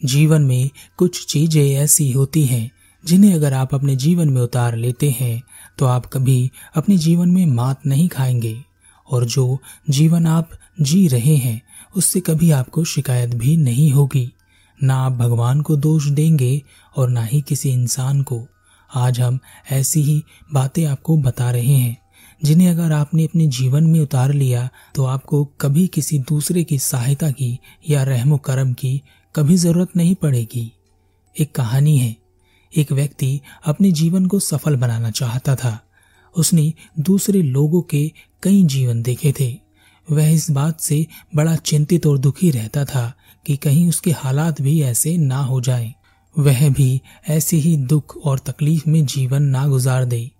जीवन में कुछ चीज़ें ऐसी होती हैं, जिन्हें अगर आप अपने जीवन में उतार लेते हैं तो आप कभी अपने जीवन में मात नहीं खाएँगे। और जो जीवन आप जी रहे हैं, उससे कभी आपको शिकायत भी नहीं होगी। ना आप भगवान को दोष देंगे, और ना ही किसी इंसान को। आज हम ऐसी ही बातें आपको बता रहे हैं, जिन्हें अगर आपने अपने जीवन में उतार लिया तो आपको कभी किसी दूसरे की सहायता की या रहमो करम की कभी ज़रूरत नहीं पड़ेगी। एक कहानी है। एक व्यक्ति अपने जीवन को सफल बनाना चाहता था। उसने दूसरे लोगों के कई जीवन देखे थे। वह इस बात से बड़ा चिंतित और दुखी रहता था कि कहीं उसके हालात भी ऐसे ना हो जाएँ। वह भी ऐसे ही दुख और तकलीफ़ में जीवन ना गुजार दे।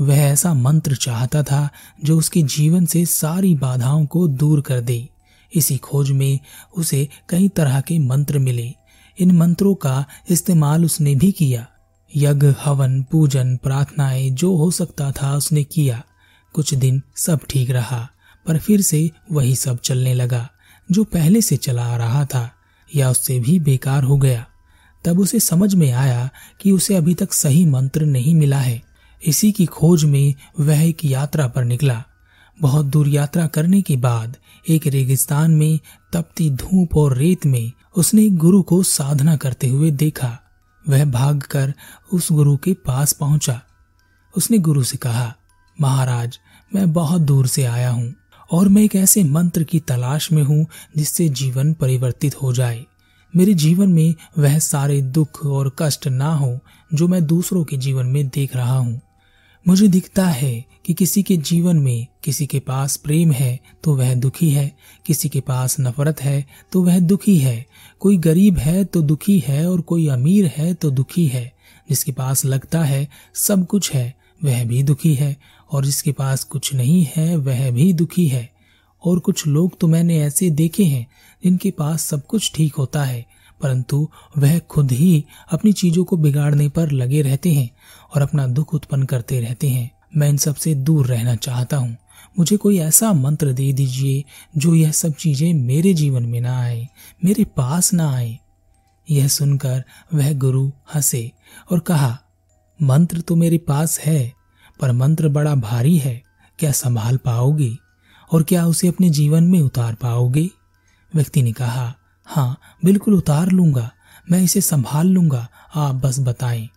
वह ऐसा मंत्र चाहता था जो उसके जीवन से सारी बाधाओं को दूर कर दे। इसी खोज में उसे कई तरह के मंत्र मिले। इन मंत्रों का इस्तेमाल उसने भी किया। यज्ञ, हवन, पूजन, प्रार्थनाएँ, जो हो सकता था उसने किया। कुछ दिन सब ठीक रहा, पर फिर से वही सब चलने लगा, जो पहले से चला आ रहा था, या उससे भी बेकार हो गया। तब उसे समझ में आया कि उसे अभी तक सही मंत्र नहीं मिला है। इसी की खोज में वह एक यात्रा पर निकला। बहुत दूर यात्रा करने के बाद एक रेगिस्तान में तपती धूप और रेत में उसने एक गुरु को साधना करते हुए देखा। वह भागकर उस गुरु के पास पहुँचा। उसने गुरु से कहा, महाराज, मैं बहुत दूर से आया हूँ और मैं एक ऐसे मंत्र की तलाश में हूँ जिससे जीवन परिवर्तित हो जाए। मेरे जीवन में वह सारे दुख और कष्ट ना हो जो मैं दूसरों के जीवन में देख रहा हूँ। मुझे दिखता है कि किसी के जीवन में किसी के पास प्रेम है तो वह दुखी है, किसी के पास नफरत है तो वह दुखी है। कोई गरीब है तो दुखी है और कोई अमीर है तो दुखी है। जिसके पास लगता है सब कुछ है, वह भी दुखी है। और जिसके पास कुछ नहीं है, वह भी दुखी है। और कुछ लोग तो मैंने ऐसे देखे हैं जिनके पास सब कुछ ठीक होता है। परंतु वह खुद ही अपनी चीज़ों को बिगाड़ने पर लगे रहते हैं और अपना दुख उत्पन्न करते रहते हैं। मैं इन सबसे दूर रहना चाहता हूँ। मुझे कोई ऐसा मंत्र दे दीजिए जो यह सब चीज़ें मेरे जीवन में ना आए, मेरे पास ना आए। यह सुनकर वह गुरु हंसे और कहा, मंत्र तो मेरे पास है, पर मंत्र बड़ा भारी है। क्या संभाल पाओगे? और क्या उसे अपने जीवन में उतार पाओगे? व्यक्ति ने कहा हाँ बिल्कुल उतार लूँगा। मैं इसे संभाल लूँगा। आप बस बताएँ।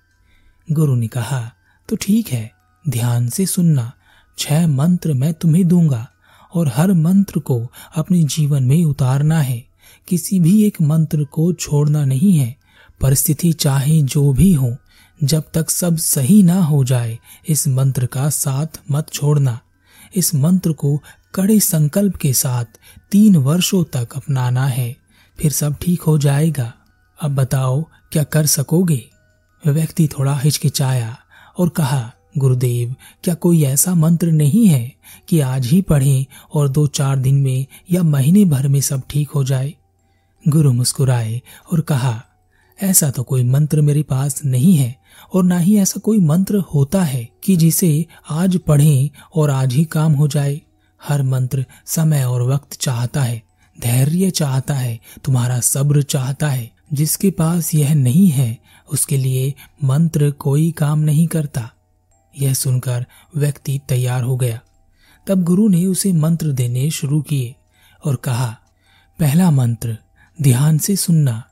गुरु ने कहा तो ठीक है, ध्यान से सुनना। छह मंत्र मैं तुम्हें दूँगा, और हर मंत्र को अपने जीवन में उतारना है। किसी भी एक मंत्र को छोड़ना नहीं है। परिस्थिति चाहे जो भी हो, जब तक सब सही ना हो जाए, इस मंत्र का साथ मत छोड़ना। इस मंत्र को कड़े संकल्प के साथ तीन वर्षों तक अपनाना है। फिर सब ठीक हो जाएगा। अब बताओ, क्या कर सकोगे? व्यक्ति थोड़ा हिचकिचाया और कहा, गुरुदेव, क्या कोई ऐसा मंत्र नहीं है कि आज ही पढ़ें और दो चार दिन में या महीने भर में सब ठीक हो जाए? गुरु मुस्कुराए और कहा, ऐसा तो कोई मंत्र मेरे पास नहीं है और ना ही ऐसा कोई मंत्र होता है कि जिसे आज पढ़ें और आज ही काम हो जाए। हर मंत्र समय और वक्त चाहता है। धैर्य चाहता है, तुम्हारा सब्र चाहता है। जिसके पास यह नहीं है, उसके लिए मंत्र कोई काम नहीं करता। यह सुनकर व्यक्ति तैयार हो गया। तब गुरु ने उसे मंत्र देने शुरू किए और कहा, पहला मंत्र, ध्यान से सुनना।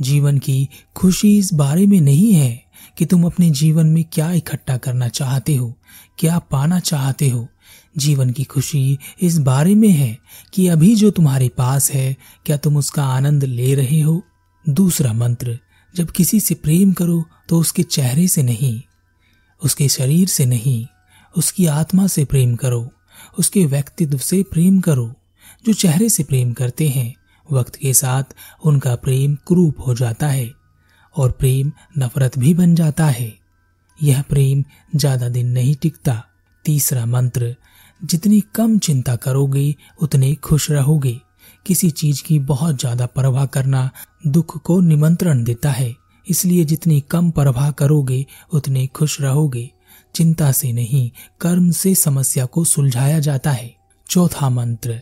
जीवन की खुशी इस बारे में नहीं है कि तुम अपने जीवन में क्या इकट्ठा करना चाहते हो, क्या पाना चाहते हो। जीवन की खुशी इस बारे में है कि अभी जो तुम्हारे पास है, क्या तुम उसका आनंद ले रहे हो? दूसरा मंत्र, जब किसी से प्रेम करो तो उसके चेहरे से नहीं, उसके शरीर से नहीं, उसकी आत्मा से प्रेम करो, उसके व्यक्तित्व से प्रेम करो। जो चेहरे से प्रेम करते हैं, वक्त के साथ उनका प्रेम क्रूप हो जाता है और प्रेम नफरत भी बन जाता है। यह प्रेम ज़्यादा दिन नहीं टिकता। तीसरा मंत्र जितनी कम चिंता करोगे, उतने खुश रहोगे। किसी चीज़ की बहुत ज़्यादा परवाह करना दुख को निमंत्रण देता है। इसलिए जितनी कम परवाह करोगे, उतने खुश रहोगे। चिंता से नहीं, कर्म से समस्या को सुलझाया जाता है। चौथा मंत्र,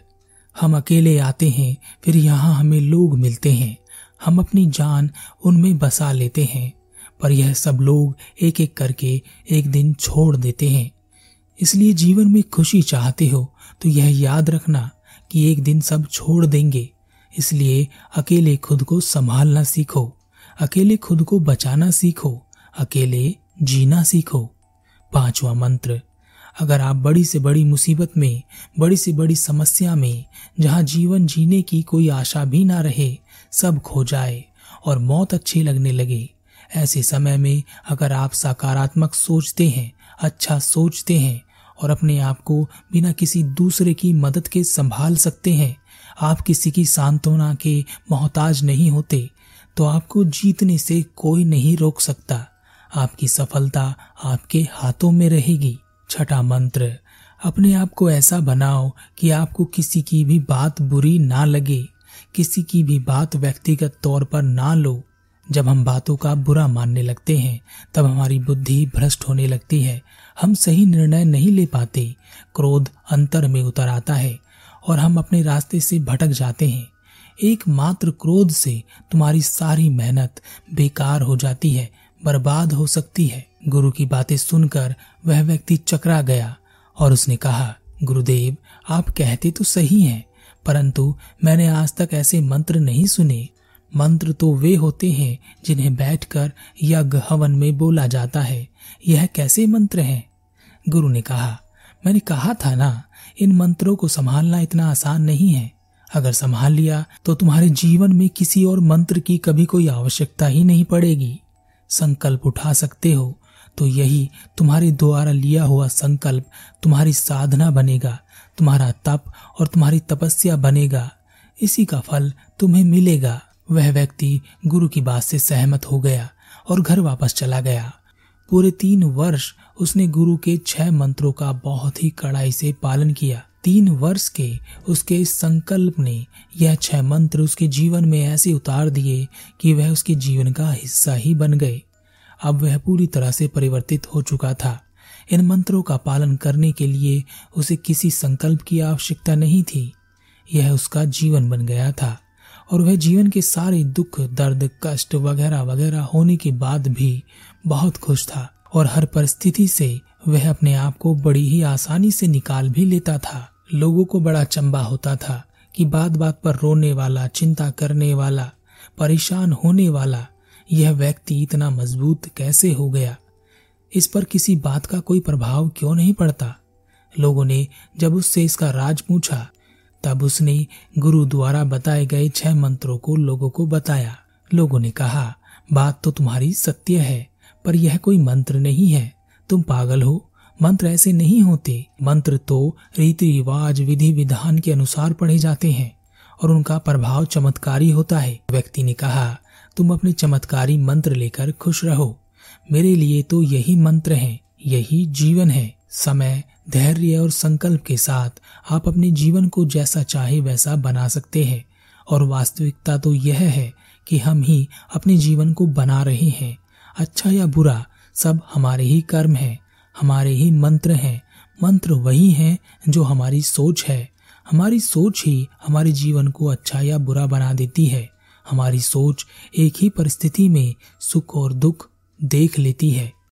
हम अकेले आते हैं, फिर यहाँ हमें लोग मिलते हैं। हम अपनी जान उनमें बसा लेते हैं, पर यह सब लोग एक एक करके एक दिन छोड़ देते हैं। इसलिए जीवन में खुशी चाहते हो तो यह याद रखना कि एक दिन सब छोड़ देंगे। इसलिए अकेले खुद को संभालना सीखो, अकेले खुद को बचाना सीखो, अकेले जीना सीखो। पांचवा मंत्र, अगर आप बड़ी से बड़ी मुसीबत में, बड़ी से बड़ी समस्या में, जहाँ जीवन जीने की कोई आशा भी ना रहे, सब खो जाए और मौत अच्छी लगने लगे, ऐसे समय में अगर आप सकारात्मक सोचते हैं अच्छा सोचते हैं और अपने आप को बिना किसी दूसरे की मदद के संभाल सकते हैं। आप किसी की सांत्वना के मोहताज नहीं होते तो आपको जीतने से कोई नहीं रोक सकता। आपकी सफलता आपके हाथों में रहेगी। छठा मंत्र, अपने आप को ऐसा बनाओ कि आपको किसी की भी बात बुरी ना लगे, किसी की भी बात व्यक्तिगत तौर पर ना लो। जब हम बातों का बुरा मानने लगते हैं, तब हमारी बुद्धि भ्रष्ट होने लगती है। हम सही निर्णय नहीं ले पाते। क्रोध अंतर में उतर आता है और हम अपने रास्ते से भटक जाते हैं। एकमात्र क्रोध से तुम्हारी सारी मेहनत बेकार हो जाती है, बर्बाद हो सकती है। गुरु की बातें सुनकर वह व्यक्ति चकरा गया और उसने कहा, गुरुदेव, आप कहते तो सही हैं, परंतु मैंने आज तक ऐसे मंत्र नहीं सुने। मंत्र तो वे होते हैं जिन्हें बैठकर यज्ञ हवन में बोला जाता है। यह कैसे मंत्र हैं? गुरु ने कहा, मैंने कहा था ना, इन मंत्रों को संभालना इतना आसान नहीं है। अगर संभाल लिया तो तुम्हारे जीवन में किसी और मंत्र की कभी कोई आवश्यकता ही नहीं पड़ेगी। संकल्प उठा सकते हो तो यही तुम्हारे द्वारा लिया हुआ संकल्प, तुम्हारी साधना बनेगा, तुम्हारा तप और तुम्हारी तपस्या बनेगा। इसी का फल तुम्हें मिलेगा। वह व्यक्ति गुरु की बात से सहमत हो गया और घर वापस चला गया। पूरे तीन वर्ष उसने गुरु के छह मंत्रों का बहुत ही कड़ाई से पालन किया। तीन वर्ष के उसके संकल्प ने यह छह मंत्र उसके जीवन में ऐसे उतार दिए कि वह उसके जीवन का हिस्सा ही बन गए। अब वह पूरी तरह से परिवर्तित हो चुका था। इन मंत्रों का पालन करने के लिए उसे किसी संकल्प की आवश्यकता नहीं थी। यह उसका जीवन बन गया था। और वह जीवन के सारे दुख, दर्द, कष्ट वगैरह वगैरह होने के बाद भी बहुत खुश था और हर परिस्थिति से वह अपने आप को बड़ी ही आसानी से निकाल भी लेता था। लोगों को बड़ा चंबा होता था कि बात बात पर रोने वाला, चिंता करने वाला, परेशान होने वाला, यह व्यक्ति इतना मज़बूत कैसे हो गया? इस पर किसी बात का कोई प्रभाव क्यों नहीं पड़ता? लोगों ने जब उससे इसका राज पूछा तब उसने गुरु द्वारा बताए गए छह मंत्रों को लोगों को बताया। लोगों ने कहा, बात तो तुम्हारी सत्य है, पर यह कोई मंत्र नहीं है। तुम पागल हो, मंत्र ऐसे नहीं होते। मंत्र तो रीति रिवाज, विधि विधान के अनुसार पढ़े जाते हैं, और उनका प्रभाव चमत्कारी होता है। व्यक्ति ने कहा, तुम अपने चमत्कारी मंत्र लेकर खुश रहो। मेरे लिए तो यही मंत्र है, यही जीवन है। समय धैर्य और संकल्प के साथ आप अपने जीवन को जैसा चाहे वैसा बना सकते हैं। और वास्तविकता तो यह है कि हम ही अपने जीवन को बना रहे हैं। अच्छा या बुरा, सब हमारे ही कर्म है, हमारे ही मंत्र हैं। मंत्र वही हैं जो हमारी सोच है। हमारी सोच ही हमारे जीवन को अच्छा या बुरा बना देती है। हमारी सोच एक ही परिस्थिति में सुख और दुख देख लेती है।